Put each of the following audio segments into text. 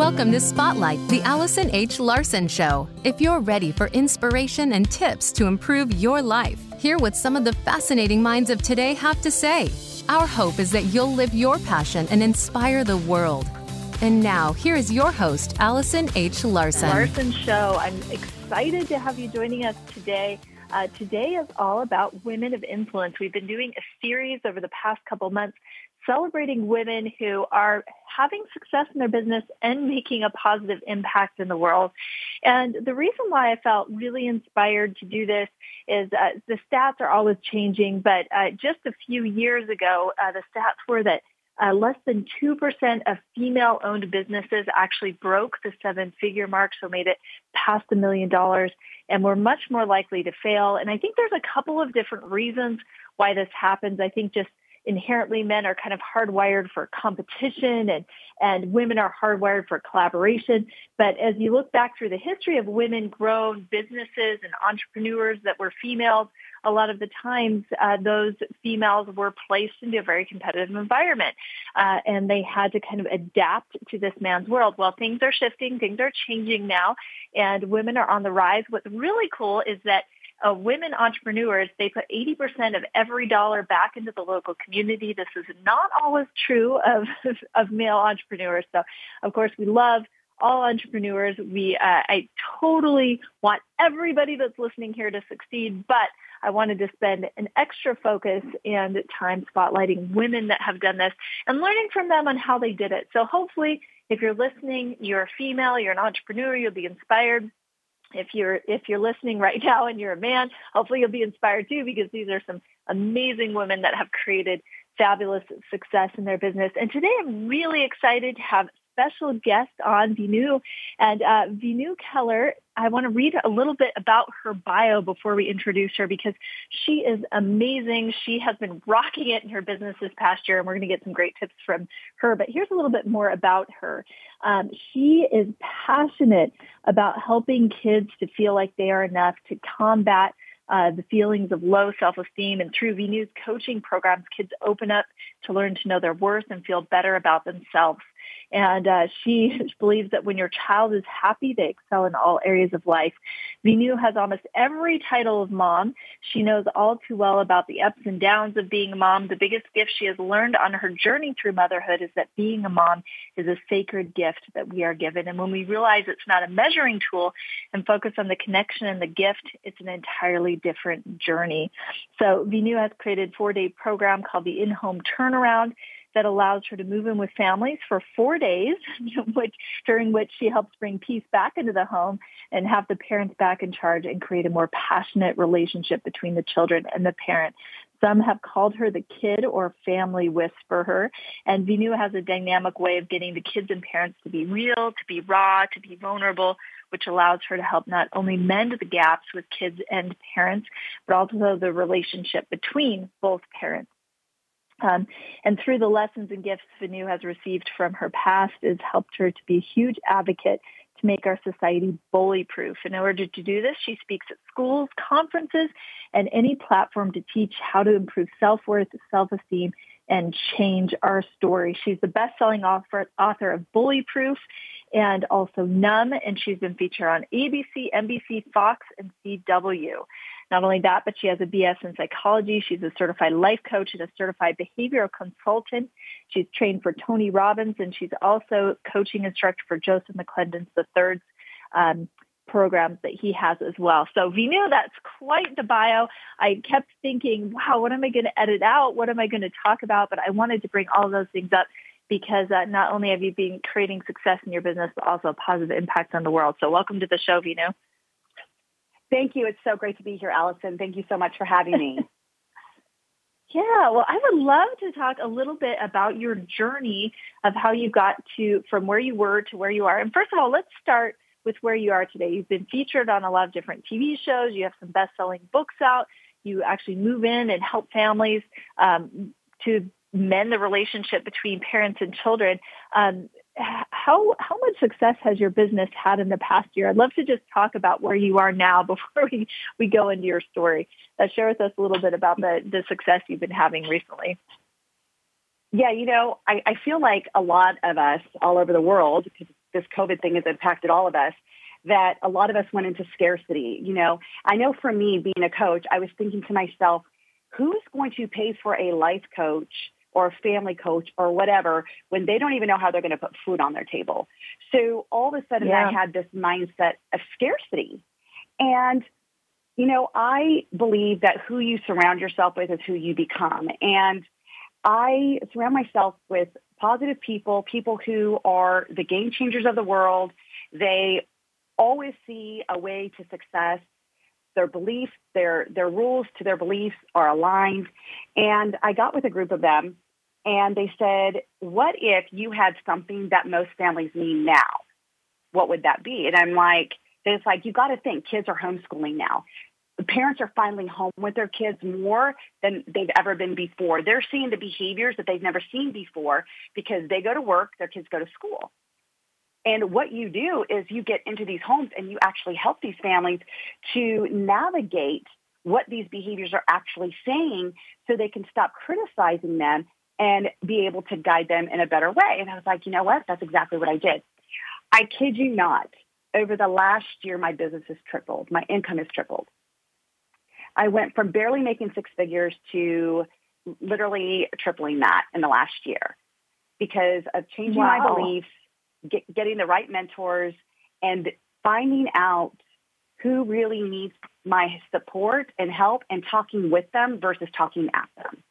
Welcome to Spotlight, the Allison H. Larson Show. If you're ready for inspiration and tips to improve your life, hear what some of the fascinating minds of today have to say. Our hope is that you'll live your passion and inspire the world. And now, here is your host, Allison H. Larson. Larson Show. I'm excited to have you joining us today. Uh, today is all about women of influence. We've been doing a series over the past couple months celebrating women who are having success in their business and making a positive impact in the world. And the reason why I felt really inspired to do this is uh, the stats are always changing, but uh, just a few years ago, uh, the stats were that uh, less than 2% of female-owned businesses actually broke the seven-figure mark, so made it past a million dollars, and were much more likely to fail. And I think there's a couple of different reasons why this happens. I think just inherently men are kind of hardwired for competition and, and women are hardwired for collaboration. But as you look back through the history of women grown businesses and entrepreneurs that were females, a lot of the times uh, those females were placed into a very competitive environment uh, and they had to kind of adapt to this man's world. Well, things are shifting, things are changing now, and women are on the rise. What's really cool is that uh, women entrepreneurs, they put 80% of every dollar back into the local community. This is not always true of, of male entrepreneurs. So, of course, we love all entrepreneurs. We, uh, I totally want everybody that's listening here to succeed, but I wanted to spend an extra focus and time spotlighting women that have done this and learning from them on how they did it. So hopefully, if you're listening, you're a female, you're an entrepreneur, you'll be inspired if you're if you're listening right now and you're a man, hopefully you'll be inspired too because these are some amazing women that have created fabulous success in their business. And today I'm really excited to have special guest on Vinu. And uh, Vinu Keller, I want to read a little bit about her bio before we introduce her because she is amazing. She has been rocking it in her business this past year, and we're going to get some great tips from her. But here's a little bit more about her. Um, she is passionate about helping kids to feel like they are enough to combat uh, the feelings of low self-esteem. And through Vinu's coaching programs, kids open up to learn to know their worth and feel better about themselves. And uh, she believes that when your child is happy, they excel in all areas of life. Vinu has almost every title of mom. She knows all too well about the ups and downs of being a mom. The biggest gift she has learned on her journey through motherhood is that being a mom is a sacred gift that we are given. And when we realize it's not a measuring tool and focus on the connection and the gift, it's an entirely different journey. So Vinu has created a four-day program called the In-Home Turnaround that allows her to move in with families for four days, which, during which she helps bring peace back into the home and have the parents back in charge and create a more passionate relationship between the children and the parent. Some have called her the kid or family whisperer. And Vinu has a dynamic way of getting the kids and parents to be real, to be raw, to be vulnerable, which allows her to help not only mend the gaps with kids and parents, but also the relationship between both parents um, and through the lessons and gifts Vinu has received from her past has helped her to be a huge advocate to make our society bully proof. In order to do this, she speaks at schools, conferences, and any platform to teach how to improve self-worth, self-esteem, and change our story. She's the best-selling author, author of Bully Proof and also Numb, and she's been featured on ABC, NBC, Fox, and CW. Not only that, but she has a BS in psychology. She's a certified life coach and a certified behavioral consultant. She's trained for Tony Robbins, and she's also coaching instructor for Joseph McClendon's the Third's um, programs that he has as well. So Vinu, that's quite the bio. I kept thinking, wow, what am I going to edit out? What am I going to talk about? But I wanted to bring all those things up because uh, not only have you been creating success in your business, but also a positive impact on the world. So welcome to the show, Vinu. Thank you. It's so great to be here, Allison. Thank you so much for having me. yeah, well, I would love to talk a little bit about your journey of how you got to from where you were to where you are. And first of all, let's start with where you are today. You've been featured on a lot of different TV shows. You have some best-selling books out. You actually move in and help families um, to mend the relationship between parents and children. Um, how how much success has your business had in the past year? I'd love to just talk about where you are now before we, we go into your story. Uh, share with us a little bit about the, the success you've been having recently. Yeah, you know, I, I feel like a lot of us all over the world, because this COVID thing has impacted all of us, that a lot of us went into scarcity. You know, I know for me being a coach, I was thinking to myself, who's going to pay for a life coach or a family coach or whatever when they don't even know how they're going to put food on their table? So all of a sudden yeah. I had this mindset of scarcity. And you know, I believe that who you surround yourself with is who you become. And I surround myself with positive people, people who are the game changers of the world. They always see a way to success. Their beliefs, their their rules to their beliefs are aligned. And I got with a group of them and they said, What if you had something that most families need now? What would that be? And I'm like, it's like you got to think kids are homeschooling now parents are finally home with their kids more than they've ever been before. They're seeing the behaviors that they've never seen before because they go to work, their kids go to school. And what you do is you get into these homes and you actually help these families to navigate what these behaviors are actually saying so they can stop criticizing them and be able to guide them in a better way. And I was like, you know what? That's exactly what I did. I kid you not. Over the last year, my business has tripled. My income has tripled. I went from barely making six figures to literally tripling that in the last year because of changing wow. my beliefs, get, getting the right mentors, and finding out who really needs my support and help and talking with them versus talking at them.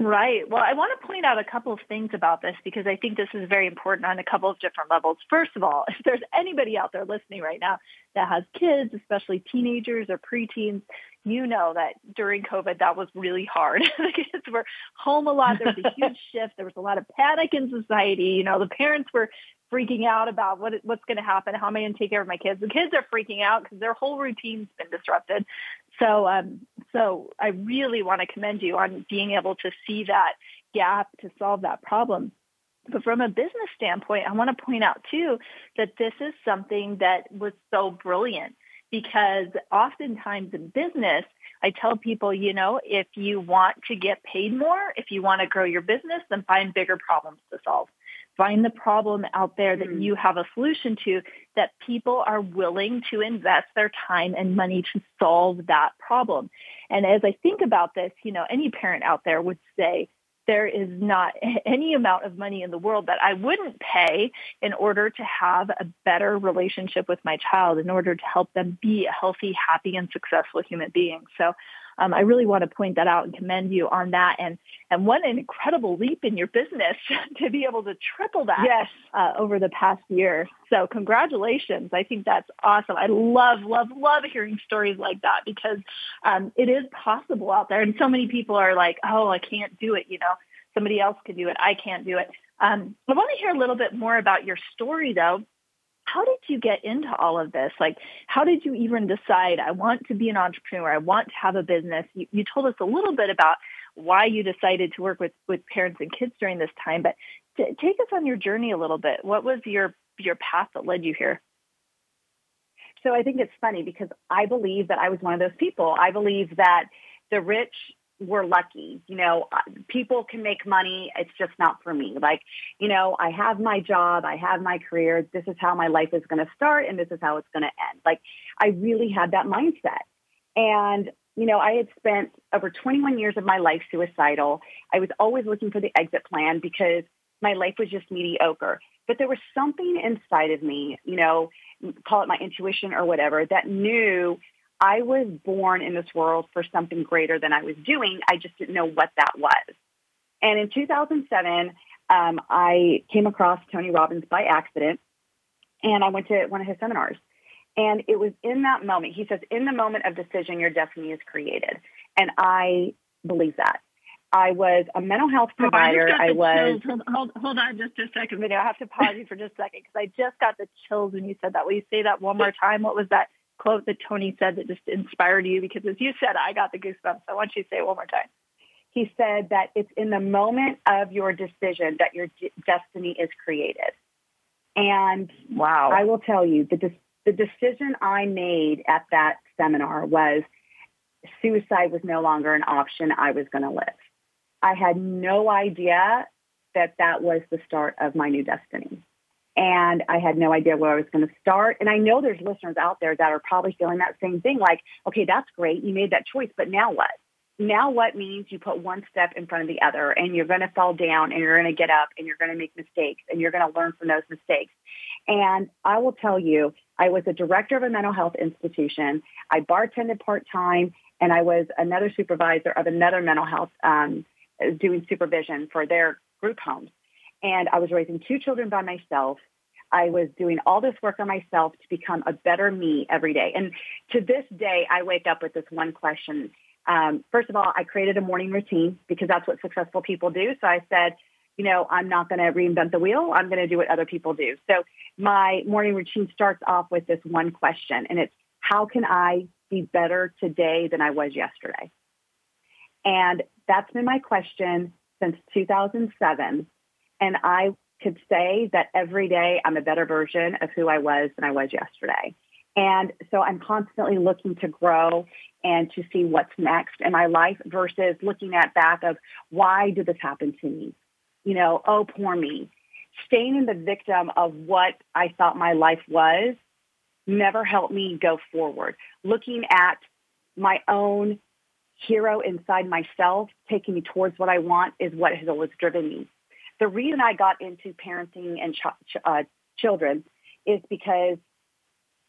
Right. Well, I want to point out a couple of things about this because I think this is very important on a couple of different levels. First of all, if there's anybody out there listening right now that has kids, especially teenagers or preteens, you know that during COVID, that was really hard. the kids were home a lot. There was a huge shift. There was a lot of panic in society. You know, the parents were freaking out about what what's going to happen. How am I going to take care of my kids? The kids are freaking out because their whole routine's been disrupted. So, um, so I really want to commend you on being able to see that gap to solve that problem. But from a business standpoint, I want to point out too that this is something that was so brilliant because oftentimes in business, I tell people, you know, if you want to get paid more, if you want to grow your business, then find bigger problems to solve. Find the problem out there that mm. you have a solution to that people are willing to invest their time and money to solve that problem. And as I think about this, you know, any parent out there would say, there is not any amount of money in the world that I wouldn't pay in order to have a better relationship with my child, in order to help them be a healthy, happy, and successful human being. So um, I really want to point that out and commend you on that. And and what an incredible leap in your business to be able to triple that yes. uh, over the past year. So congratulations! I think that's awesome. I love, love, love hearing stories like that because um, it is possible out there. And so many people are like, "Oh, I can't do it." You know, somebody else can do it. I can't do it. Um, I want to hear a little bit more about your story, though how did you get into all of this? Like, how did you even decide, I want to be an entrepreneur, I want to have a business? You, you told us a little bit about why you decided to work with, with parents and kids during this time, but t- take us on your journey a little bit. What was your, your path that led you here? So I think it's funny because I believe that I was one of those people. I believe that the rich we're lucky. You know, people can make money. It's just not for me. Like, you know, I have my job. I have my career. This is how my life is going to start and this is how it's going to end. Like, I really had that mindset. And, you know, I had spent over 21 years of my life suicidal. I was always looking for the exit plan because my life was just mediocre. But there was something inside of me, you know, call it my intuition or whatever, that knew I was born in this world for something greater than I was doing. I just didn't know what that was. And in 2007, um, I came across Tony Robbins by accident, and I went to one of his seminars. And it was in that moment, he says, in the moment of decision, your destiny is created. And I believe that. I was a mental health provider. Oh, I, I was. Hold, hold, hold, on just a second, video. I have to pause you for just a second because I just got the chills when you said that. Will you say that one more time? What was that? Quote that Tony said that just inspired you? Because as you said, I got the goosebumps. I want you to say it one more time. He said that it's in the moment of your decision that your d- destiny is created. And wow, I will tell you the de- the decision I made at that seminar was suicide was no longer an option. I was going to live. I had no idea that that was the start of my new destiny. And I had no idea where I was going to start. And I know there's listeners out there that are probably feeling that same thing. Like, okay, that's great. You made that choice, but now what? Now what means you put one step in front of the other and you're going to fall down and you're going to get up and you're going to make mistakes and you're going to learn from those mistakes. And I will tell you, I was a director of a mental health institution. I bartended part time and I was another supervisor of another mental health, um, doing supervision for their group homes. And I was raising two children by myself. I was doing all this work on myself to become a better me every day. And to this day, I wake up with this one question. Um, first of all, I created a morning routine because that's what successful people do. So I said, you know, I'm not going to reinvent the wheel. I'm going to do what other people do. So my morning routine starts off with this one question, and it's how can I be better today than I was yesterday? And that's been my question since 2007. And I could say that every day I'm a better version of who I was than I was yesterday. And so I'm constantly looking to grow and to see what's next in my life versus looking at back of why did this happen to me? You know, oh, poor me. Staying in the victim of what I thought my life was never helped me go forward. Looking at my own hero inside myself, taking me towards what I want is what has always driven me the reason I got into parenting and ch- uh, children is because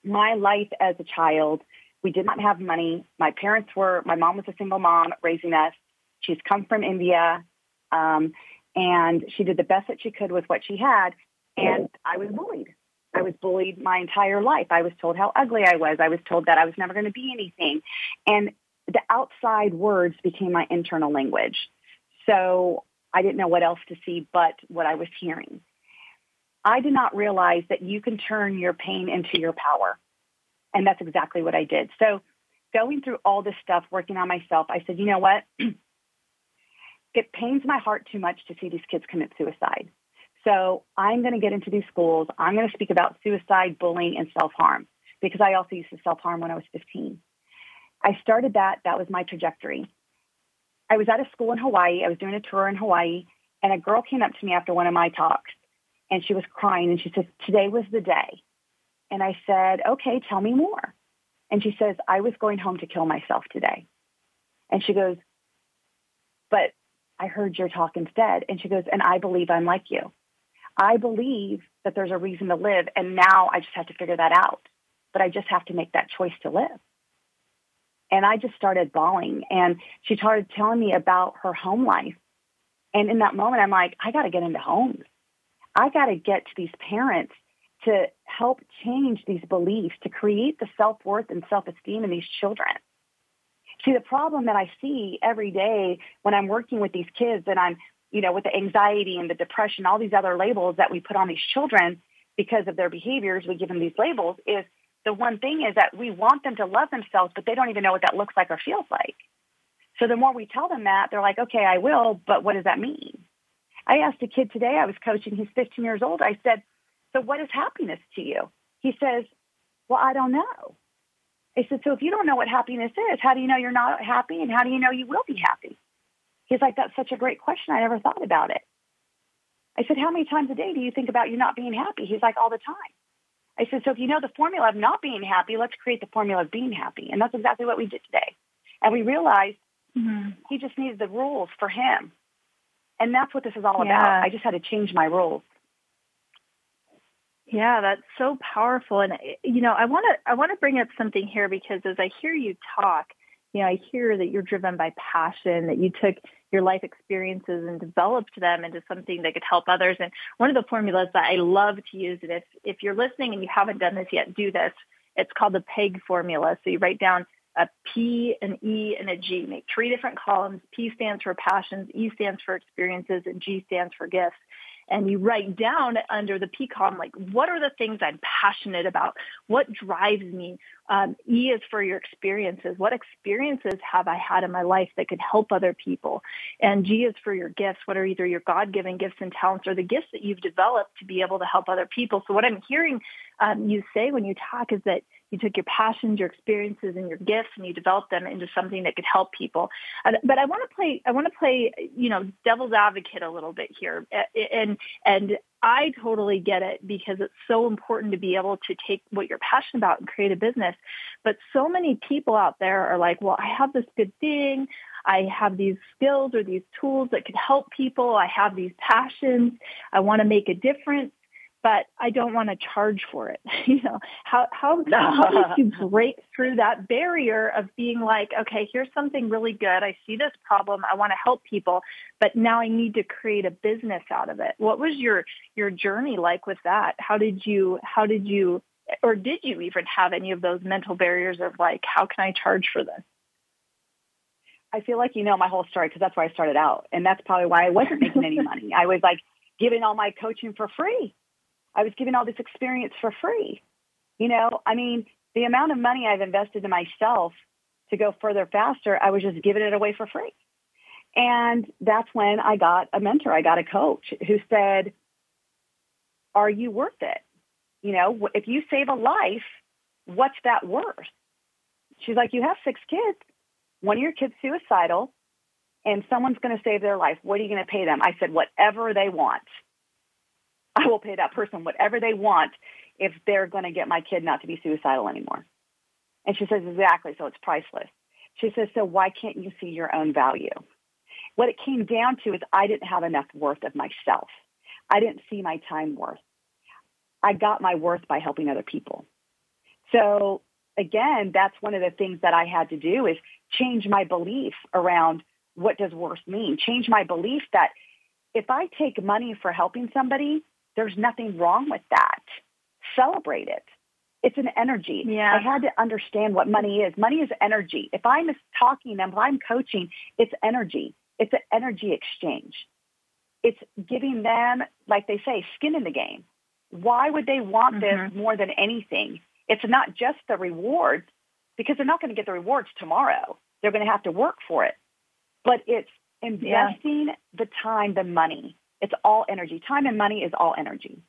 my life as a child, we did not have money. My parents were, my mom was a single mom raising us. She's come from India. Um, and she did the best that she could with what she had. And I was bullied. I was bullied my entire life. I was told how ugly I was. I was told that I was never going to be anything. And the outside words became my internal language. So I didn't know what else to see but what I was hearing. I did not realize that you can turn your pain into your power. And that's exactly what I did. So going through all this stuff, working on myself, I said, you know what? it pains my heart too much to see these kids commit suicide. So I'm going to get into these schools. I'm going to speak about suicide, bullying, and self-harm because I also used to self-harm when I was 15. I started that. That was my trajectory. I was at a school in Hawaii. I was doing a tour in Hawaii, and a girl came up to me after one of my talks, and she was crying, and she says, "Today was the day." And I said, "Okay, tell me more." And she says, "I was going home to kill myself today." And she goes, "But I heard your talk instead." And she goes, "And I believe I'm like you. I believe that there's a reason to live, and now I just have to figure that out. But I just have to make that choice to live." And I just started bawling. And she started telling me about her home life. And in that moment, I'm like, I got to get into homes. I got to get to these parents to help change these beliefs, to create the self-worth and self-esteem in these children. See, the problem that I see every day when I'm working with these kids and I'm, you know, with the anxiety and the depression, all these other labels that we put on these children because of their behaviors, we give them these labels is the one thing is that we want them to love themselves, but they don't even know what that looks like or feels like. So the more we tell them that, they're like, okay, I will, but what does that mean? I asked a kid today, I was coaching, he's 15 years old. I said, so what is happiness to you? He says, well, I don't know. I said, so if you don't know what happiness is, how do you know you're not happy and how do you know you will be happy? He's like, that's such a great question. I never thought about it. I said, how many times a day do you think about you not being happy? He's like, all the time. I said, so if you know the formula of not being happy, let's create the formula of being happy. And that's exactly what we did today. And we realized mm-hmm. he just needed the rules for him. And that's what this is all yeah. about. I just had to change my rules. Yeah, that's so powerful. And you know, I want to I want to bring up something here because as I hear you talk, you know, I hear that you're driven by passion, that you took your life experiences and developed them into something that could help others. And one of the formulas that I love to use, and if, if you're listening and you haven't done this yet, do this. It's called the PEG formula. So you write down a P, an E, and a G. Make three different columns. P stands for passions, E stands for experiences, and G stands for gifts and you write down under the P column, like, what are the things I'm passionate about? What drives me? Um, e is for your experiences. What experiences have I had in my life that could help other people? And G is for your gifts. What are either your God-given gifts and talents or the gifts that you've developed to be able to help other people? So what I'm hearing um, you say when you talk is that you took your passions, your experiences, and your gifts, and you developed them into something that could help people. But I want to play, I want to play, you know, devil's advocate a little bit here, and and I totally get it because it's so important to be able to take what you're passionate about and create a business. But so many people out there are like, well, I have this good thing. I have these skills or these tools that could help people. I have these passions. I want to make a difference but I don't want to charge for it. you know, how, how, how do you break through that barrier of being like, okay, here's something really good. I see this problem. I want to help people, but now I need to create a business out of it. What was your, your journey like with that? How did you, how did you, or did you even have any of those mental barriers of like, how can I charge for this? I feel like you know my whole story because that's where I started out. And that's probably why I wasn't making any money. I was like giving all my coaching for free I was given all this experience for free. You know, I mean, the amount of money I've invested in myself to go further faster, I was just giving it away for free. And that's when I got a mentor. I got a coach who said, are you worth it? You know, if you save a life, what's that worth? She's like, you have six kids. One of your kids suicidal and someone's going to save their life. What are you going to pay them? I said, whatever they want. I will pay that person whatever they want if they're going to get my kid not to be suicidal anymore. And she says, exactly. So it's priceless. She says, so why can't you see your own value? What it came down to is I didn't have enough worth of myself. I didn't see my time worth. I got my worth by helping other people. So again, that's one of the things that I had to do is change my belief around what does worth mean? Change my belief that if I take money for helping somebody, there's nothing wrong with that. Celebrate it. It's an energy. Yeah. I had to understand what money is. Money is energy. If I'm talking them, if I'm coaching, it's energy. It's an energy exchange. It's giving them, like they say, skin in the game. Why would they want mm-hmm. this more than anything? It's not just the rewards because they're not going to get the rewards tomorrow. They're going to have to work for it. But it's investing yeah. the time, the money it's all energy. Time and money is all energy.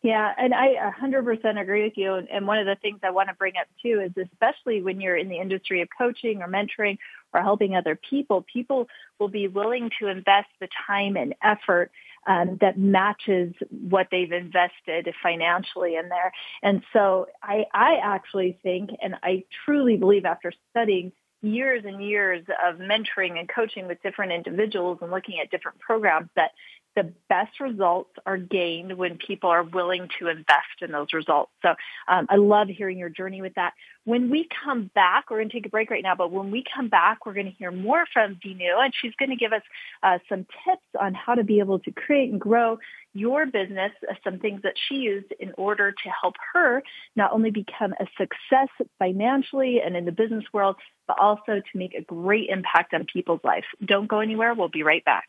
Yeah, and I 100% agree with you. And one of the things I want to bring up too is especially when you're in the industry of coaching or mentoring or helping other people, people will be willing to invest the time and effort um, that matches what they've invested financially in there. And so I, I actually think, and I truly believe after studying years and years of mentoring and coaching with different individuals and looking at different programs that the best results are gained when people are willing to invest in those results. So um, I love hearing your journey with that. When we come back, we're going to take a break right now, but when we come back, we're going to hear more from Vinu, and she's going to give us uh, some tips on how to be able to create and grow your business, uh, some things that she used in order to help her not only become a success financially and in the business world, but also to make a great impact on people's lives. Don't go anywhere. We'll be right back.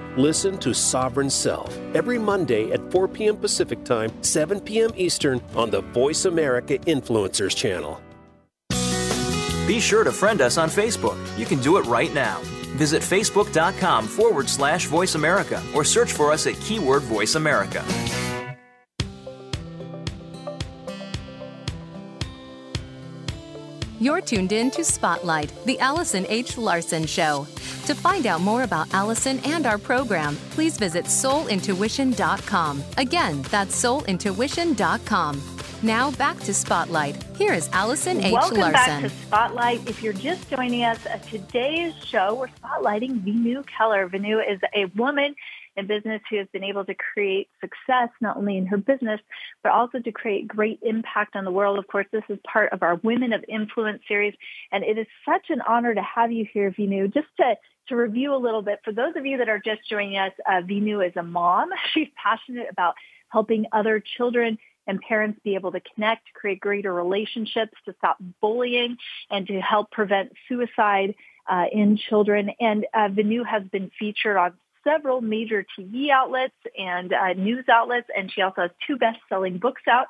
Listen to Sovereign Self every Monday at 4 p.m. Pacific Time, 7 p.m. Eastern on the Voice America Influencers channel. Be sure to friend us on Facebook. You can do it right now. Visit facebook.com forward slash voice America or search for us at keyword voice America. You're tuned in to Spotlight, the Allison H. Larson Show. To find out more about Allison and our program, please visit soulintuition.com. Again, that's soulintuition.com. Now back to Spotlight. Here is Allison H. Welcome Larson. back to Spotlight. If you're just joining us, uh, today's show, we're spotlighting Venu Keller. Venu is a woman in business who has been able to create success not only in her business, but also to create great impact on the world. Of course, this is part of our Women of Influence series, and it is such an honor to have you here, Venu. Just to to review a little bit, for those of you that are just joining us, uh, Venu is a mom. She's passionate about helping other children and parents be able to connect, create greater relationships, to stop bullying, and to help prevent suicide uh, in children. And uh, Venu has been featured on several major TV outlets and uh, news outlets, and she also has two best-selling books out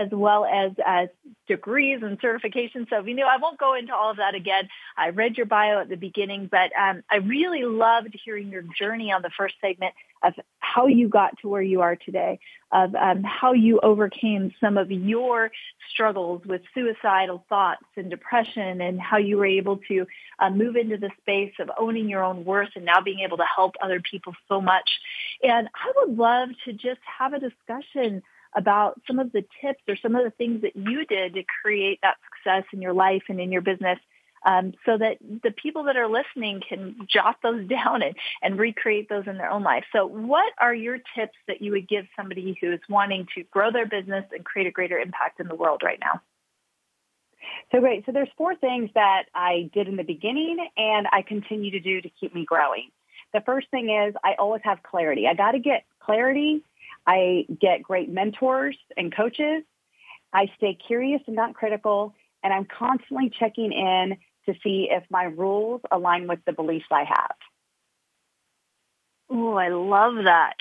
as well as, as degrees and certifications. So, you know, I won't go into all of that again. I read your bio at the beginning, but um, I really loved hearing your journey on the first segment of how you got to where you are today, of um, how you overcame some of your struggles with suicidal thoughts and depression and how you were able to uh, move into the space of owning your own worth and now being able to help other people so much. And I would love to just have a discussion about some of the tips or some of the things that you did to create that success in your life and in your business um, so that the people that are listening can jot those down and, and recreate those in their own life. So what are your tips that you would give somebody who's wanting to grow their business and create a greater impact in the world right now? So great. So there's four things that I did in the beginning and I continue to do to keep me growing. The first thing is I always have clarity. I got to get clarity I get great mentors and coaches. I stay curious and not critical, and I'm constantly checking in to see if my rules align with the beliefs I have. Oh, I love that.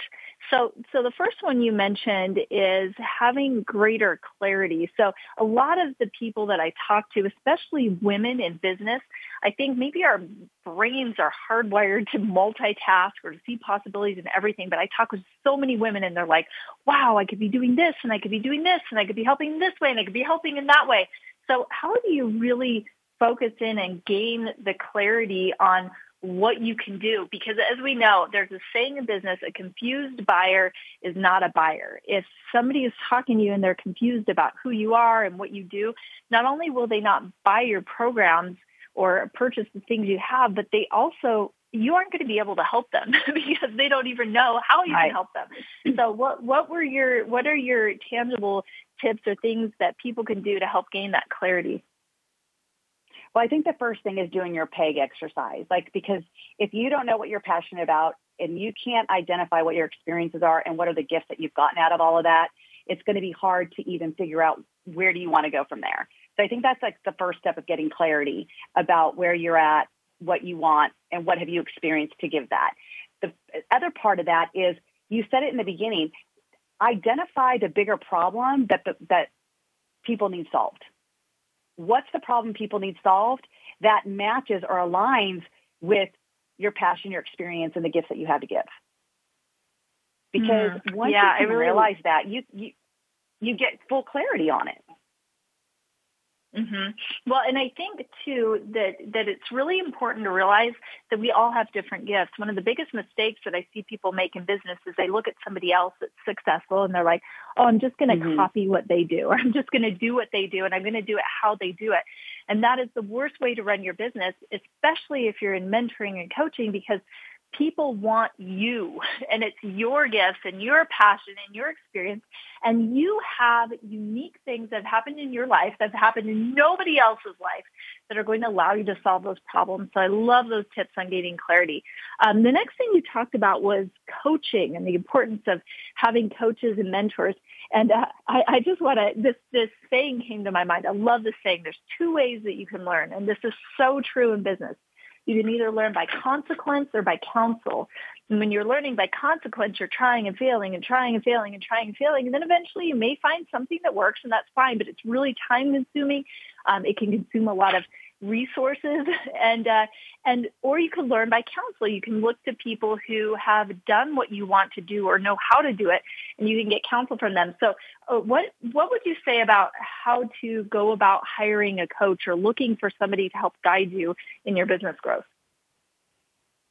So, so the first one you mentioned is having greater clarity. So a lot of the people that I talk to, especially women in business, I think maybe our brains are hardwired to multitask or to see possibilities in everything. But I talk with so many women and they're like, wow, I could be doing this and I could be doing this and I could be helping this way and I could be helping in that way. So how do you really focus in and gain the clarity on what you can do. Because as we know there's a saying in business a confused buyer is not a buyer. If somebody is talking to you and they're confused about who you are and what you do not only will they not buy your programs or purchase the things you have but they also you aren't going to be able to help them because they don't even know how you can help them. So what what were your what are your tangible tips or things that people can do to help gain that clarity well, I think the first thing is doing your PEG exercise. Like, because if you don't know what you're passionate about and you can't identify what your experiences are and what are the gifts that you've gotten out of all of that, it's going to be hard to even figure out where do you want to go from there. So I think that's like the first step of getting clarity about where you're at, what you want, and what have you experienced to give that. The other part of that is you said it in the beginning, identify the bigger problem that the, that people need solved what's the problem people need solved that matches or aligns with your passion, your experience, and the gifts that you have to give. Because mm, once yeah, you can really realize that, you, you you get full clarity on it. Mm-hmm. Well, and I think too that that it's really important to realize that we all have different gifts. One of the biggest mistakes that I see people make in business is they look at somebody else that's successful and they're like, "Oh, I'm just going to mm-hmm. copy what they do, or I'm just going to do what they do, and I'm going to do it how they do it." And that is the worst way to run your business, especially if you're in mentoring and coaching, because people want you and it's your gifts and your passion and your experience and you have unique things that have happened in your life that have happened in nobody else's life that are going to allow you to solve those problems. So I love those tips on gaining clarity. Um, the next thing you talked about was coaching and the importance of having coaches and mentors. And uh, I, I just want to, this, this saying came to my mind. I love this saying. There's two ways that you can learn. And this is so true in business. You can either learn by consequence or by counsel. And when you're learning by consequence, you're trying and failing and trying and failing and trying and failing. And then eventually you may find something that works and that's fine, but it's really time consuming. Um, it can consume a lot of resources and uh, and or you can learn by counsel you can look to people who have done what you want to do or know how to do it and you can get counsel from them. So uh, what what would you say about how to go about hiring a coach or looking for somebody to help guide you in your business growth?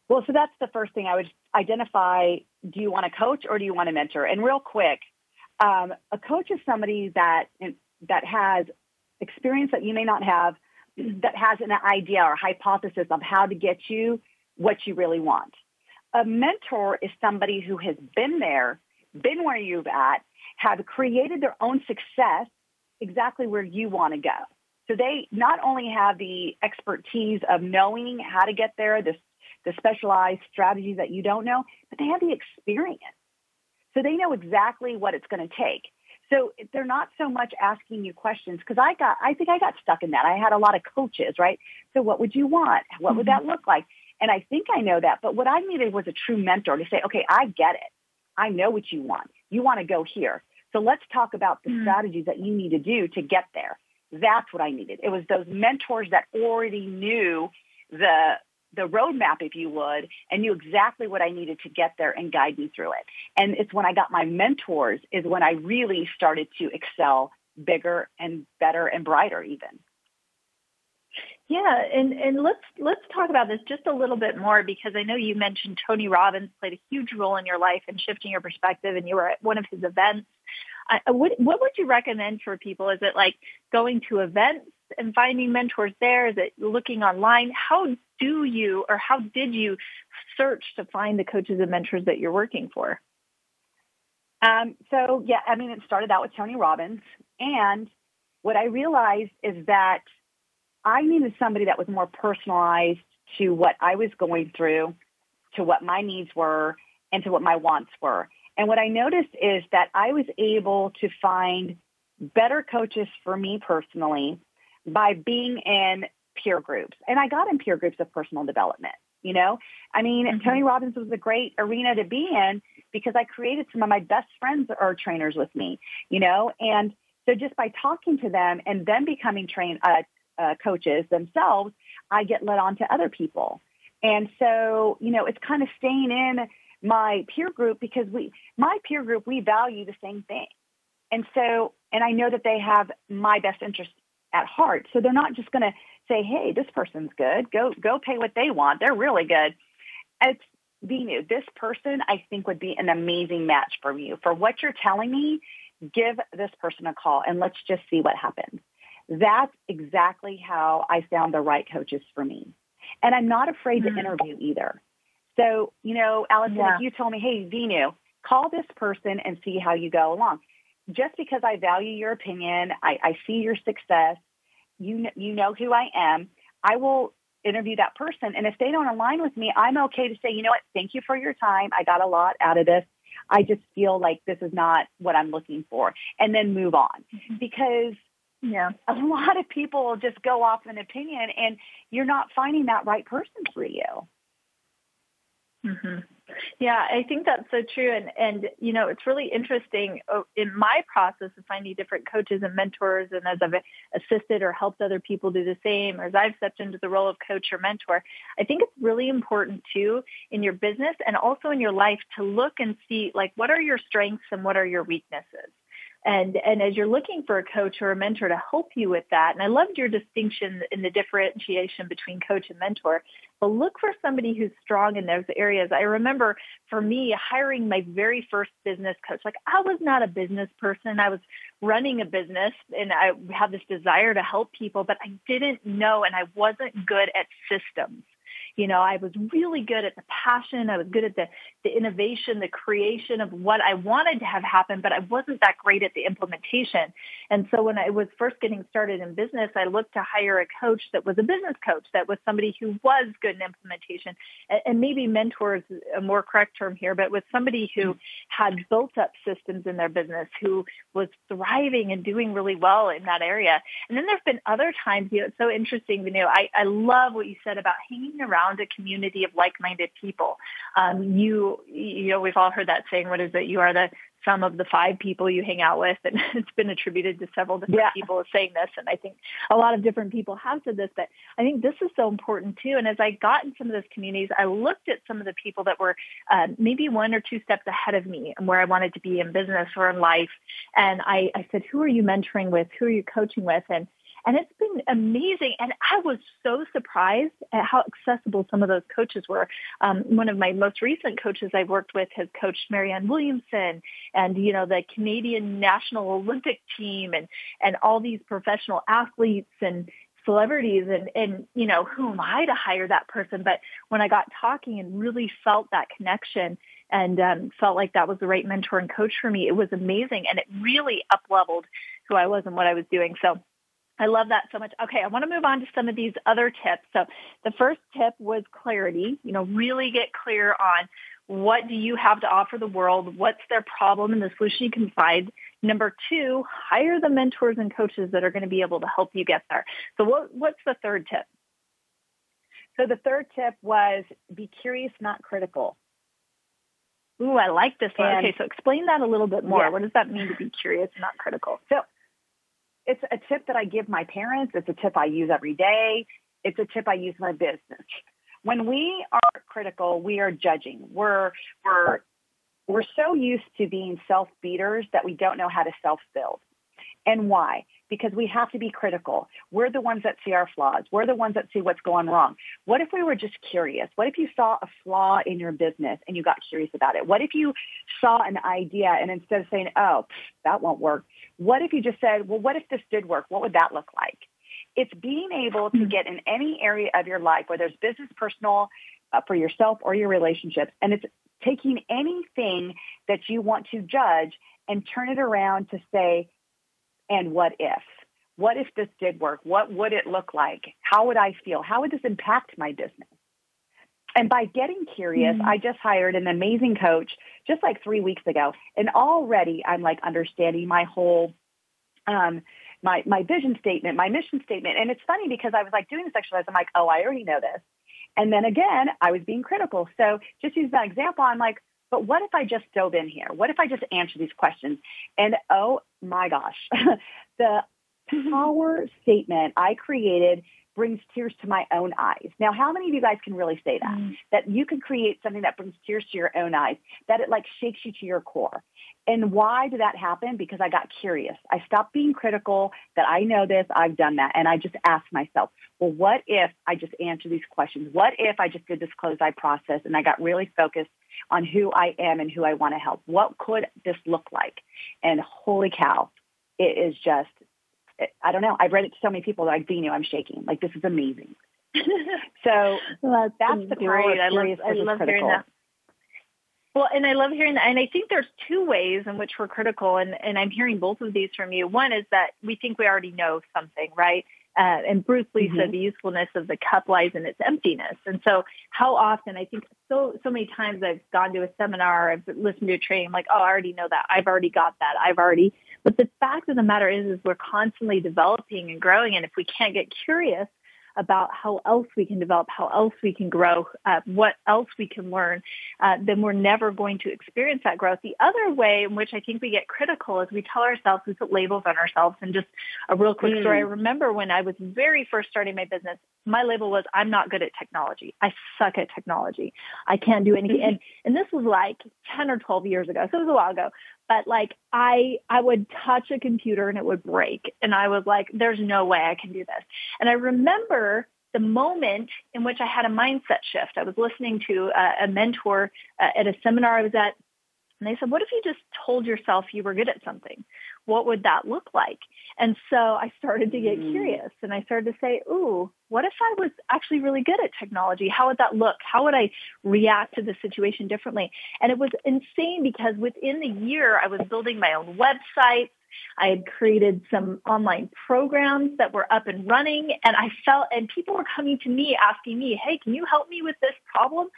Well so that's the first thing i would identify. Do you want a coach or do you want a mentor? And real quick um, a coach is somebody that that has experience that you may not have that has an idea or hypothesis of how to get you what you really want. A mentor is somebody who has been there, been where you've at, have created their own success exactly where you want to go. So they not only have the expertise of knowing how to get there, the, the specialized strategies that you don't know, but they have the experience. So they know exactly what it's going to take. So they're not so much asking you questions because I got, I think I got stuck in that. I had a lot of coaches, right? So what would you want? What would that mm-hmm. look like? And I think I know that, but what I needed was a true mentor to say, okay, I get it. I know what you want. You want to go here. So let's talk about the mm-hmm. strategies that you need to do to get there. That's what I needed. It was those mentors that already knew the the roadmap, if you would, and knew exactly what I needed to get there and guide me through it. And it's when I got my mentors is when I really started to excel bigger and better and brighter even. Yeah, and, and let's let's talk about this just a little bit more because I know you mentioned Tony Robbins played a huge role in your life and shifting your perspective, and you were at one of his events. I, what what would you recommend for people? Is it like going to events and finding mentors there? Is it looking online? How do you or how did you search to find the coaches and mentors that you're working for? Um, so yeah, I mean, it started out with Tony Robbins, and what I realized is that I needed somebody that was more personalized to what I was going through, to what my needs were, and to what my wants were. And what I noticed is that I was able to find better coaches for me personally by being in peer groups. And I got in peer groups of personal development. You know, I mean, mm-hmm. Tony Robbins was a great arena to be in because I created some of my best friends are trainers with me, you know, and so just by talking to them and them becoming train uh, uh, coaches themselves, I get led on to other people. And so, you know, it's kind of staying in my peer group because we, my peer group, we value the same thing. And so, and I know that they have my best interest at heart. So they're not just going to say, "Hey, this person's good. Go go pay what they want. They're really good." It's new. This person I think would be an amazing match for you. For what you're telling me, give this person a call and let's just see what happens. That's exactly how I found the right coaches for me. And I'm not afraid mm-hmm. to interview either. So, you know, Allison, yeah. if you told me, hey, Venu, call this person and see how you go along just because I value your opinion, I, I see your success, you you know who I am. I will interview that person, and if they don't align with me, I'm okay to say, you know what? Thank you for your time. I got a lot out of this. I just feel like this is not what I'm looking for, and then move on mm-hmm. because yeah, a lot of people just go off an opinion, and you're not finding that right person for you. Mm-hmm. Yeah, I think that's so true. And, and, you know, it's really interesting oh, in my process of finding different coaches and mentors and as I've assisted or helped other people do the same, or as I've stepped into the role of coach or mentor, I think it's really important too in your business and also in your life to look and see like what are your strengths and what are your weaknesses And, and as you're looking for a coach or a mentor to help you with that, and I loved your distinction in the differentiation between coach and mentor, but look for somebody who's strong in those areas. I remember for me hiring my very first business coach. Like I was not a business person. I was running a business and I had this desire to help people, but I didn't know and I wasn't good at systems. You know, I was really good at the passion. I was good at the, the innovation, the creation of what I wanted to have happen, but I wasn't that great at the implementation. And so when I was first getting started in business, I looked to hire a coach that was a business coach, that was somebody who was good in implementation and, maybe mentors a more correct term here, but with somebody who had built up systems in their business, who was thriving and doing really well in that area. And then there's been other times, you know, it's so interesting, you know, I, I love what you said about hanging around around a community of like-minded people. Um, you, you know, we've all heard that saying, what is it? You are the sum of the five people you hang out with. And it's been attributed to several different yeah. people saying this. And I think a lot of different people have said this, but I think this is so important too. And as I got in some of those communities, I looked at some of the people that were uh, maybe one or two steps ahead of me and where I wanted to be in business or in life. And I, I said, who are you mentoring with? Who are you coaching with? And and it's been amazing. And I was so surprised at how accessible some of those coaches were. Um, one of my most recent coaches I've worked with has coached Marianne Williamson and, you know, the Canadian National Olympic team and, and all these professional athletes and, celebrities and, and, you know, who am I to hire that person? But when I got talking and really felt that connection and um, felt like that was the right mentor and coach for me, it was amazing. And it really up leveled who I was and what I was doing. So I love that so much. Okay, I want to move on to some of these other tips. So the first tip was clarity. You know, really get clear on what do you have to offer the world? What's their problem and the solution you can find? Number two, hire the mentors and coaches that are going to be able to help you get there. So what, what's the third tip? So the third tip was be curious, not critical. Ooh, I like this one. And, okay, so explain that a little bit more. Yeah. What does that mean to be curious, not critical? So it's a tip that I give my parents. It's a tip I use every day. It's a tip I use in my business. When we are critical, we are judging. We're, we're, we're so used to being self-beaters that we don't know how to self-build. And why? Because we have to be critical. We're the ones that see our flaws. We're the ones that see what's going wrong. What if we were just curious? What if you saw a flaw in your business and you got curious about it? What if you saw an idea and instead of saying, oh, that won't work, what if you just said, well, what if this did work? What would that look like? It's being able to get in any area of your life, whether it's business, personal, uh, for yourself or your relationships, and it's taking anything that you want to judge and turn it around to say, and what if? What if this did work? What would it look like? How would I feel? How would this impact my business? And by getting curious, mm-hmm. I just hired an amazing coach just like three weeks ago. And already I'm like understanding my whole, um, my, my vision statement, my mission statement. And it's funny because I was like doing this exercise. I'm like, oh, I already know this. And then again, I was being critical. So just use that example. I'm like, but what if I just dove in here? What if I just answer these questions? And oh my gosh, the power statement I created brings tears to my own eyes. Now, how many of you guys can really say that? Mm. That you can create something that brings tears to your own eyes, that it like shakes you to your core. And why did that happen? Because I got curious. I stopped being critical that I know this, I've done that. And I just asked myself, well, what if I just answer these questions? What if I just did this close eye process and I got really focused on who I am and who I want to help? What could this look like? And holy cow, it is just I don't know. I've read it to so many people that like, Vinu, I'm shaking. Like this is amazing. so that's, that's the great. I love, I love hearing that. Well, and I love hearing that. And I think there's two ways in which we're critical, and, and I'm hearing both of these from you. One is that we think we already know something, right? Uh, and Bruce Lee mm-hmm. said the usefulness of the cup lies in its emptiness. And so how often, I think so, so many times I've gone to a seminar, I've listened to a training, I'm like, oh, I already know that. I've already got that. I've already, but the fact of the matter is, is we're constantly developing and growing. And if we can't get curious about how else we can develop, how else we can grow, uh, what else we can learn, uh, then we're never going to experience that growth. The other way in which I think we get critical is we tell ourselves, we put labels on ourselves. And just a real quick mm. story. I remember when I was very first starting my business, my label was, I'm not good at technology. I suck at technology. I can't do anything. and, and this was like 10 or 12 years ago. So it was a while ago. But like I I would touch a computer and it would break and I was like there's no way I can do this. And I remember the moment in which I had a mindset shift. I was listening to a, a mentor uh, at a seminar I was at and they said, what if you just told yourself you were good at something? What would that look like? And so I started to get mm. curious and I started to say, ooh, what if I was actually really good at technology? How would that look? How would I react to the situation differently? And it was insane because within the year, I was building my own website. I had created some online programs that were up and running and I felt, and people were coming to me asking me, hey, can you help me with this problem?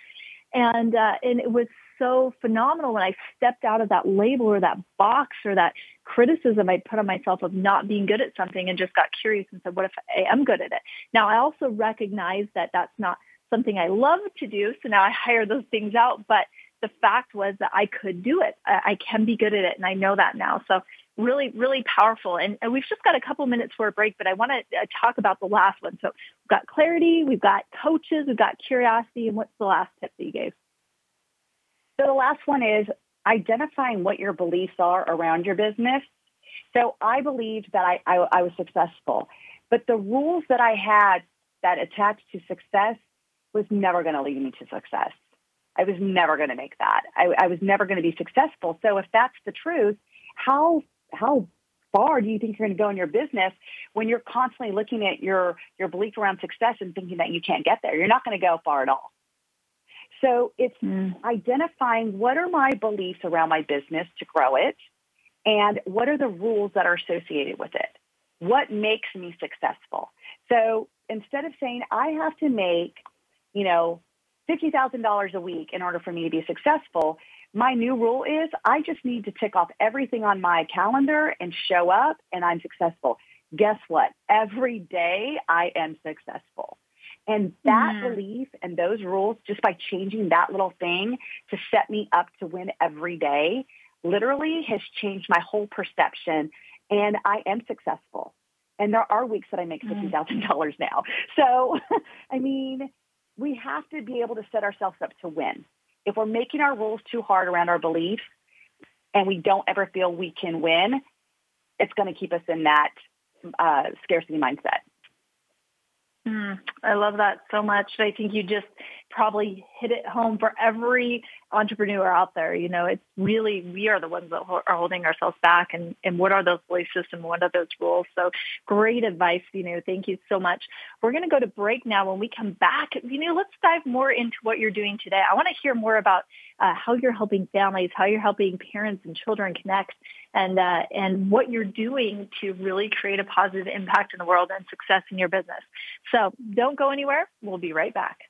And, uh, and it was so phenomenal when I stepped out of that label or that box or that criticism I put on myself of not being good at something and just got curious and said, what if I am good at it? Now I also recognize that that's not something I love to do. So now I hire those things out. But the fact was that I could do it. I, can be good at it. And I know that now. So really, really powerful. And, and we've just got a couple minutes for a break, but I want to uh, talk about the last one. So we've got clarity, we've got coaches, we've got curiosity. And what's the last tip that you gave? So the last one is identifying what your beliefs are around your business. So I believed that I, I, I was successful, but the rules that I had that attached to success was never going to lead me to success. I was never going to make that. I, I was never going to be successful. So if that's the truth, how how far do you think you're going to go in your business when you're constantly looking at your your belief around success and thinking that you can't get there? You're not going to go far at all. So it's mm. identifying what are my beliefs around my business to grow it and what are the rules that are associated with it? What makes me successful? So instead of saying I have to make, you know, $50,000 a week in order for me to be successful, my new rule is I just need to tick off everything on my calendar and show up and I'm successful. Guess what? Every day I am successful. And that mm. belief and those rules, just by changing that little thing to set me up to win every day, literally has changed my whole perception. And I am successful. And there are weeks that I make $50,000 mm. now. So, I mean, we have to be able to set ourselves up to win. If we're making our rules too hard around our beliefs and we don't ever feel we can win, it's going to keep us in that uh, scarcity mindset. Mm, I love that so much. I think you just probably hit it home for every entrepreneur out there. You know, it's really, we are the ones that are holding ourselves back and, and what are those belief and What are those rules? So great advice, you know, thank you so much. We're going to go to break now. When we come back, you know, let's dive more into what you're doing today. I want to hear more about uh, how you're helping families, how you're helping parents and children connect and, uh, and what you're doing to really create a positive impact in the world and success in your business. So don't go anywhere. We'll be right back.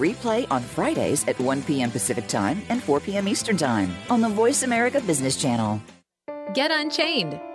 replay on Fridays at 1 p.m. Pacific Time and 4 p.m. Eastern Time on the Voice America Business channel. Get Unchained.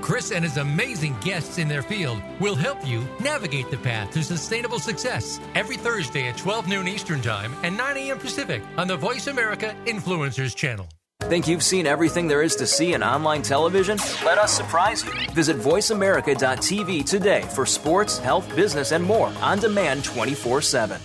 Chris and his amazing guests in their field will help you navigate the path to sustainable success every Thursday at 12 noon Eastern Time and 9 a.m. Pacific on the Voice America Influencers channel. Think you've seen everything there is to see in online television? Let us surprise you. Visit VoiceAmerica.tv today for sports, health, business, and more on demand 24 7.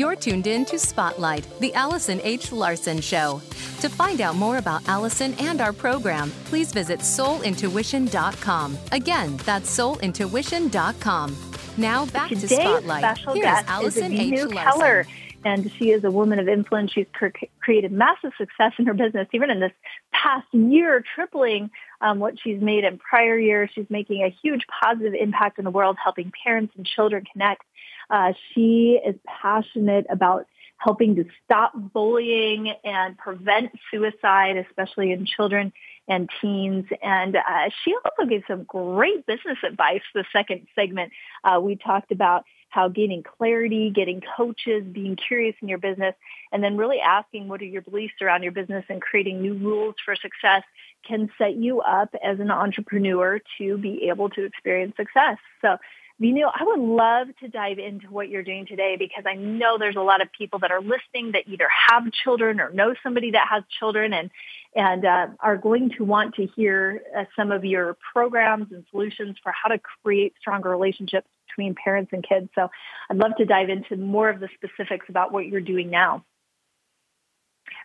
You're tuned in to Spotlight, the Allison H. Larson Show. To find out more about Allison and our program, please visit soulintuition.com. Again, that's soulintuition.com. Now back Today's to Spotlight. special Here's guest Allison is H. Larson. Keller, and she is a woman of influence. She's cr- created massive success in her business, even in this past year, tripling um, what she's made in prior years. She's making a huge positive impact in the world, helping parents and children connect. Uh, she is passionate about helping to stop bullying and prevent suicide, especially in children and teens. And uh, she also gave some great business advice. The second segment, uh, we talked about how gaining clarity, getting coaches, being curious in your business, and then really asking what are your beliefs around your business and creating new rules for success can set you up as an entrepreneur to be able to experience success. So Vinu, I would love to dive into what you're doing today because I know there's a lot of people that are listening that either have children or know somebody that has children and and uh, are going to want to hear uh, some of your programs and solutions for how to create stronger relationships between parents and kids. So I'd love to dive into more of the specifics about what you're doing now.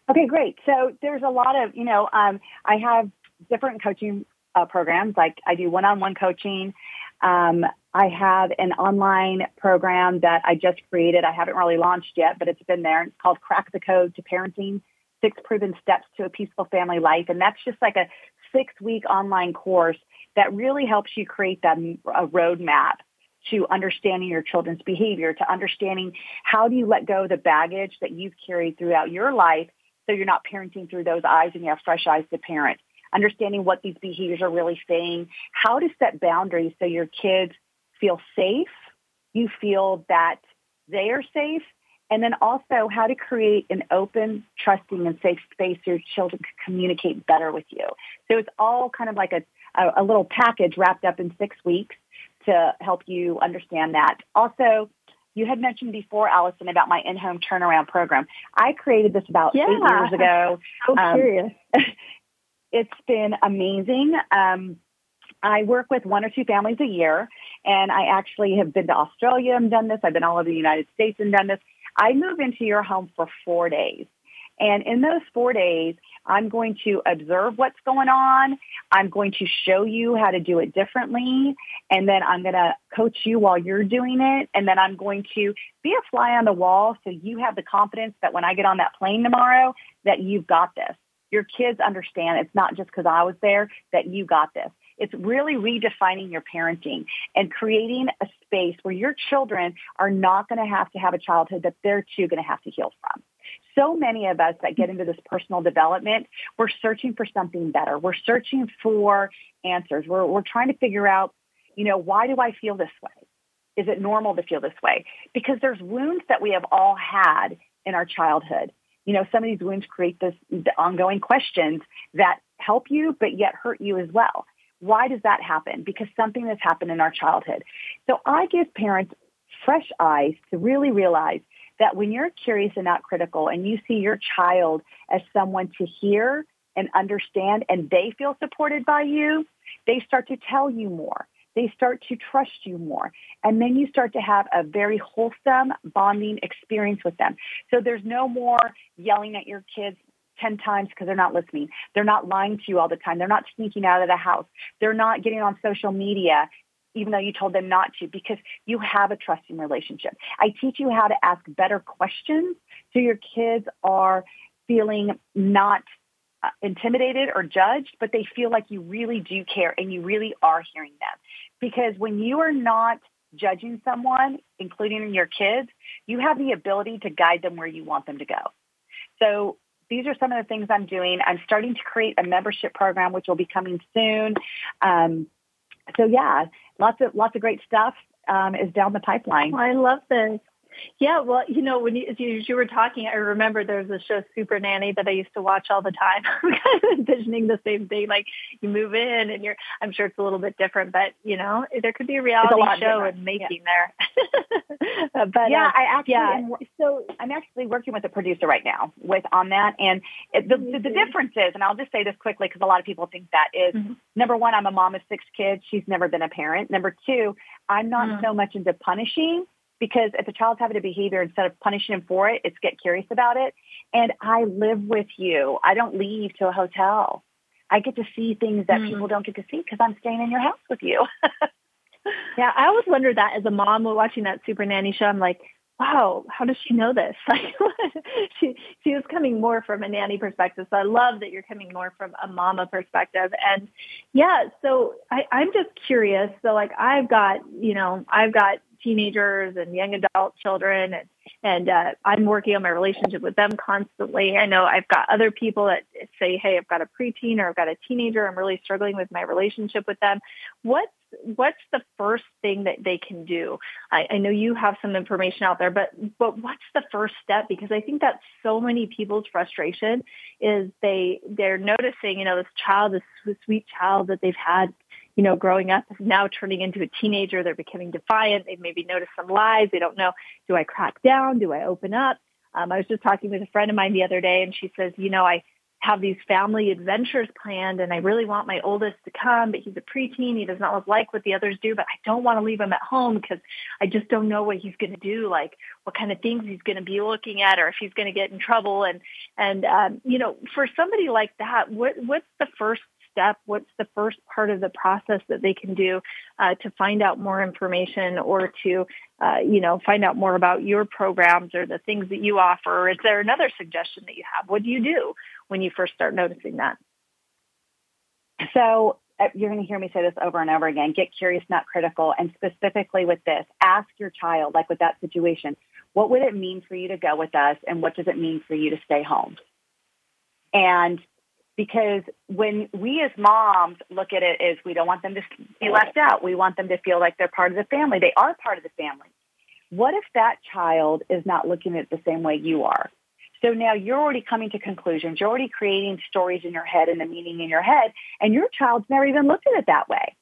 Okay, great. So there's a lot of, you know, um, I have different coaching uh, programs. Like I do one-on-one coaching. Um, I have an online program that I just created. I haven't really launched yet, but it's been there. It's called Crack the Code to Parenting, Six Proven Steps to a Peaceful Family Life. And that's just like a six-week online course that really helps you create that a roadmap to understanding your children's behavior, to understanding how do you let go of the baggage that you've carried throughout your life so you're not parenting through those eyes and you have fresh eyes to parent. Understanding what these behaviors are really saying, how to set boundaries so your kids feel safe, you feel that they are safe, and then also how to create an open, trusting, and safe space so your children can communicate better with you. So it's all kind of like a, a, a little package wrapped up in six weeks to help you understand that. Also, you had mentioned before, Allison, about my in-home turnaround program. I created this about yeah. eight years ago. So um, curious. it's been amazing. Um, I work with one or two families a year, and I actually have been to Australia and done this. I've been all over the United States and done this. I move into your home for four days. And in those four days, I'm going to observe what's going on. I'm going to show you how to do it differently. And then I'm going to coach you while you're doing it. And then I'm going to be a fly on the wall so you have the confidence that when I get on that plane tomorrow, that you've got this. Your kids understand it's not just because I was there that you got this. It's really redefining your parenting and creating a space where your children are not going to have to have a childhood that they're too going to have to heal from. So many of us that get into this personal development, we're searching for something better. We're searching for answers. We're, we're trying to figure out, you know, why do I feel this way? Is it normal to feel this way? Because there's wounds that we have all had in our childhood. You know, some of these wounds create this the ongoing questions that help you, but yet hurt you as well. Why does that happen? Because something has happened in our childhood. So I give parents fresh eyes to really realize that when you're curious and not critical and you see your child as someone to hear and understand and they feel supported by you, they start to tell you more. They start to trust you more. And then you start to have a very wholesome bonding experience with them. So there's no more yelling at your kids 10 times because they're not listening. They're not lying to you all the time. They're not sneaking out of the house. They're not getting on social media even though you told them not to because you have a trusting relationship. I teach you how to ask better questions so your kids are feeling not uh, intimidated or judged, but they feel like you really do care and you really are hearing them. Because when you are not judging someone, including your kids, you have the ability to guide them where you want them to go. So these are some of the things I'm doing. I'm starting to create a membership program, which will be coming soon. Um, so yeah, lots of lots of great stuff um, is down the pipeline. I love this. Yeah, well, you know, when you, as you, as you were talking, I remember there was a show, Super Nanny, that I used to watch all the time. I'm kind of envisioning the same thing. Like you move in, and you're. I'm sure it's a little bit different, but you know, there could be a reality a show in making yeah. there. but yeah, uh, I actually. Yeah. Am, so I'm actually working with a producer right now with on that, and it, the, the, the difference is, and I'll just say this quickly because a lot of people think that is, mm-hmm. number one, I'm a mom of six kids. She's never been a parent. Number two, I'm not mm-hmm. so much into punishing because if a child's having a behavior, instead of punishing him for it, it's get curious about it. And I live with you. I don't leave to a hotel. I get to see things that mm. people don't get to see because I'm staying in your house with you. yeah, I always wonder that as a mom watching that Super Nanny show. I'm like, wow, how does she know this? Like, she she was coming more from a nanny perspective. So I love that you're coming more from a mama perspective. And yeah, so I, I'm just curious. So like, I've got you know, I've got teenagers and young adult children and and uh, I'm working on my relationship with them constantly. I know I've got other people that say, "Hey, I've got a preteen or I've got a teenager. I'm really struggling with my relationship with them." What's what's the first thing that they can do? I, I know you have some information out there, but but what's the first step? Because I think that's so many people's frustration is they they're noticing, you know, this child, this sweet child that they've had you know, growing up now turning into a teenager. They're becoming defiant. They've maybe noticed some lies. They don't know, do I crack down? Do I open up? Um, I was just talking with a friend of mine the other day and she says, you know, I have these family adventures planned and I really want my oldest to come, but he's a preteen. He does not like what the others do, but I don't want to leave him at home because I just don't know what he's going to do, like what kind of things he's going to be looking at or if he's going to get in trouble. And, and, um, you know, for somebody like that, what, what's the first step? What's the first part of the process that they can do uh, to find out more information or to, uh, you know, find out more about your programs or the things that you offer? Is there another suggestion that you have? What do you do when you first start noticing that? So uh, you're going to hear me say this over and over again. Get curious, not critical. And specifically with this, ask your child, like with that situation, what would it mean for you to go with us? And what does it mean for you to stay home? And because when we as moms look at it as we don't want them to be left out, we want them to feel like they're part of the family. They are part of the family. What if that child is not looking at it the same way you are? So now you're already coming to conclusions. You're already creating stories in your head and the meaning in your head, and your child's never even looked at it that way.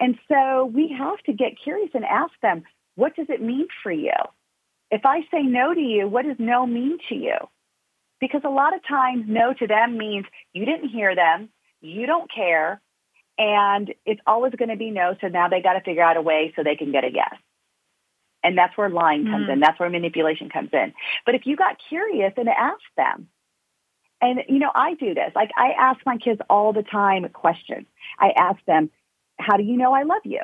And so we have to get curious and ask them, what does it mean for you? If I say no to you, what does no mean to you? Because a lot of times no to them means you didn't hear them, you don't care, and it's always going to be no. So now they got to figure out a way so they can get a yes. And that's where lying comes mm. in. That's where manipulation comes in. But if you got curious and asked them, and you know, I do this. Like I ask my kids all the time questions. I ask them, how do you know I love you?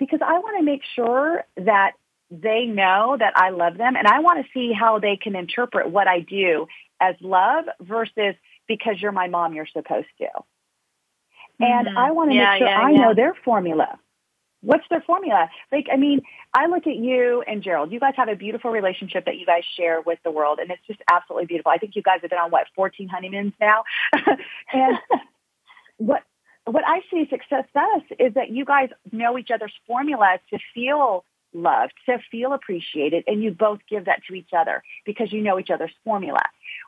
Because I want to make sure that they know that I love them and I want to see how they can interpret what I do as love versus because you're my mom, you're supposed to. And mm-hmm. I want to yeah, make sure yeah, I yeah. know their formula. What's their formula? Like, I mean, I look at you and Gerald. You guys have a beautiful relationship that you guys share with the world, and it's just absolutely beautiful. I think you guys have been on what 14 honeymoons now, and what what I see success does is that you guys know each other's formula to feel loved, to feel appreciated, and you both give that to each other because you know each other's formula.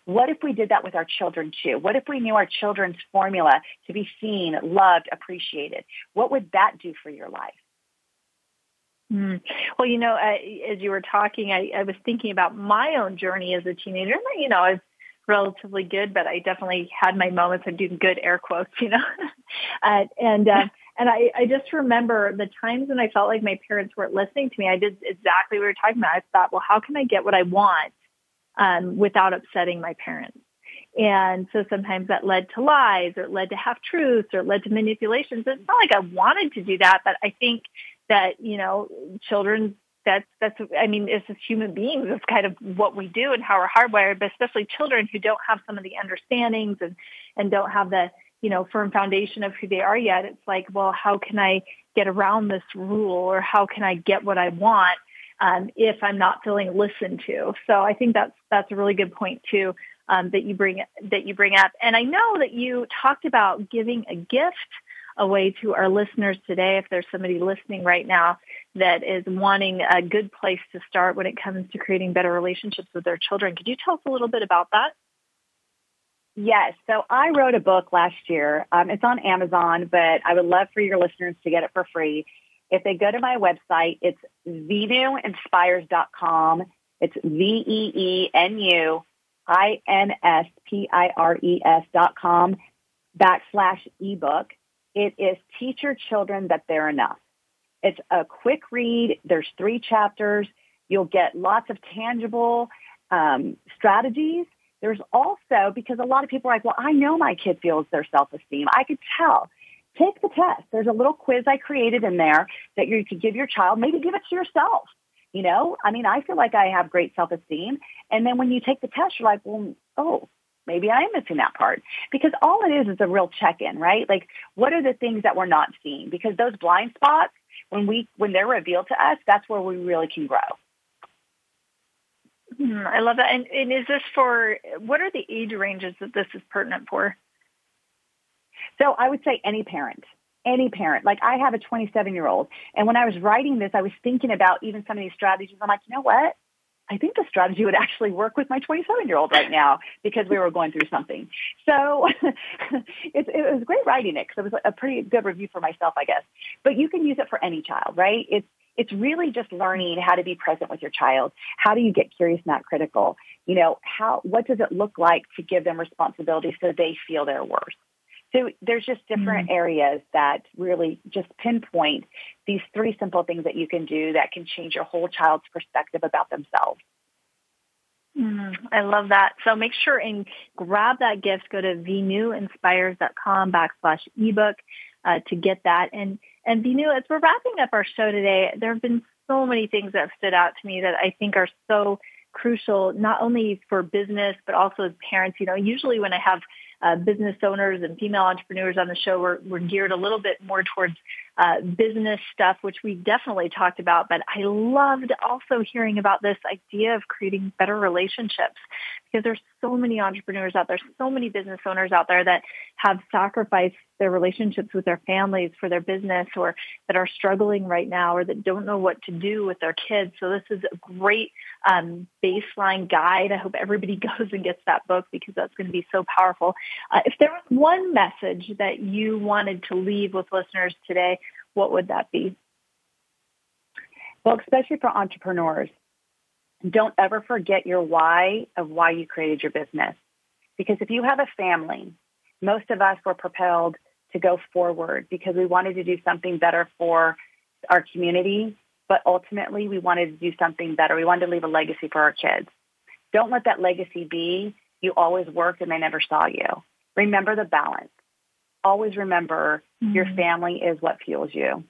What if we did that with our children too? What if we knew our children's formula to be seen, loved, appreciated? What would that do for your life? Mm. Well, you know, as you were talking, I, I was thinking about my own journey as a teenager. You know, I was relatively good, but I definitely had my moments. I'm doing good air quotes, you know, uh, and uh, and I, I just remember the times when I felt like my parents weren't listening to me. I did exactly what we were talking about. I thought, well, how can I get what I want um, without upsetting my parents? And so sometimes that led to lies or it led to half truths or it led to manipulations. It's not like I wanted to do that, but I think that, you know, children that's that's I mean, as human beings, that's kind of what we do and how we're hardwired, but especially children who don't have some of the understandings and and don't have the you know, firm foundation of who they are yet. It's like, well, how can I get around this rule or how can I get what I want um, if I'm not feeling listened to? So I think that's that's a really good point too um, that you bring that you bring up. And I know that you talked about giving a gift away to our listeners today. If there's somebody listening right now that is wanting a good place to start when it comes to creating better relationships with their children, could you tell us a little bit about that? Yes. So I wrote a book last year. Um, it's on Amazon, but I would love for your listeners to get it for free. If they go to my website, it's veenuinspires.com. It's V-E-E-N-U-I-N-S-P-I-R-E-S dot com backslash ebook. It is Teach Your Children That They're Enough. It's a quick read. There's three chapters. You'll get lots of tangible um, strategies there's also, because a lot of people are like, well, I know my kid feels their self-esteem. I could tell. Take the test. There's a little quiz I created in there that you could give your child. Maybe give it to yourself. You know, I mean, I feel like I have great self-esteem. And then when you take the test, you're like, well, oh, maybe I am missing that part. Because all it is is a real check-in, right? Like, what are the things that we're not seeing? Because those blind spots, when we, when they're revealed to us, that's where we really can grow. Hmm, I love that. And, and is this for, what are the age ranges that this is pertinent for? So I would say any parent, any parent. Like I have a 27 year old. And when I was writing this, I was thinking about even some of these strategies. I'm like, you know what? I think the strategy would actually work with my 27 year old right now because we were going through something. So it, it was great writing it because it was a pretty good review for myself, I guess. But you can use it for any child, right? It's it's really just learning how to be present with your child. How do you get curious, not critical? You know, how, what does it look like to give them responsibility so they feel their worth? So there's just different mm-hmm. areas that really just pinpoint these three simple things that you can do that can change your whole child's perspective about themselves. Mm, I love that. So make sure and grab that gift. Go to veenuinspires.com backslash ebook uh, to get that. And and Vinu, as we're wrapping up our show today, there have been so many things that have stood out to me that I think are so crucial, not only for business, but also as parents. You know, usually when I have uh, business owners and female entrepreneurs on the show, we're, we're geared a little bit more towards uh, business stuff, which we definitely talked about. But I loved also hearing about this idea of creating better relationships because there's so many entrepreneurs out there, so many business owners out there that have sacrificed their relationships with their families for their business or that are struggling right now or that don't know what to do with their kids. So this is a great um, baseline guide. I hope everybody goes and gets that book because that's going to be so powerful. Uh, if there was one message that you wanted to leave with listeners today, what would that be? Well, especially for entrepreneurs, don't ever forget your why of why you created your business. Because if you have a family, most of us were propelled to go forward because we wanted to do something better for our community, but ultimately we wanted to do something better. We wanted to leave a legacy for our kids. Don't let that legacy be you always worked and they never saw you. Remember the balance. Always remember mm-hmm. your family is what fuels you.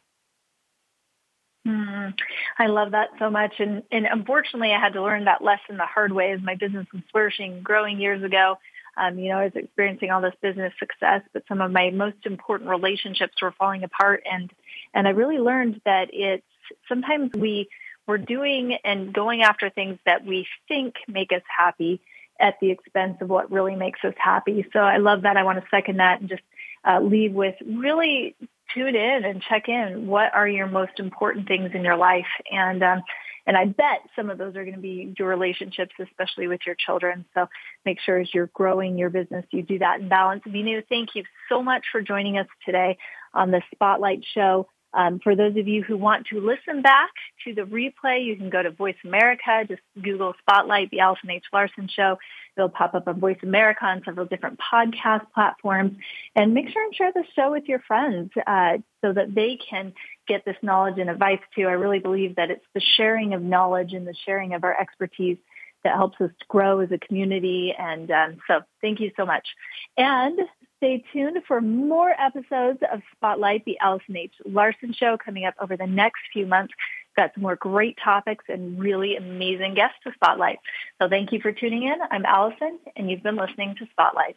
Mm, I love that so much. And, and unfortunately, I had to learn that lesson the hard way as my business was flourishing, growing years ago. Um, you know, I was experiencing all this business success, but some of my most important relationships were falling apart. And, and I really learned that it's sometimes we, we're doing and going after things that we think make us happy at the expense of what really makes us happy. So I love that. I want to second that and just uh, leave with really tune in and check in. What are your most important things in your life? And um, and I bet some of those are going to be your relationships, especially with your children. So make sure as you're growing your business, you do that in balance. Vinu, thank you so much for joining us today on the Spotlight Show. Um, for those of you who want to listen back to the replay, you can go to Voice America. Just Google Spotlight, the Allison H. Larson Show. It'll pop up on Voice America on several different podcast platforms. And make sure and share the show with your friends uh, so that they can get this knowledge and advice too. I really believe that it's the sharing of knowledge and the sharing of our expertise that helps us grow as a community. And um, so thank you so much. And stay tuned for more episodes of Spotlight, the Allison H. Larson Show coming up over the next few months. Got some more great topics and really amazing guests to Spotlight. So thank you for tuning in. I'm Allison, and you've been listening to Spotlight.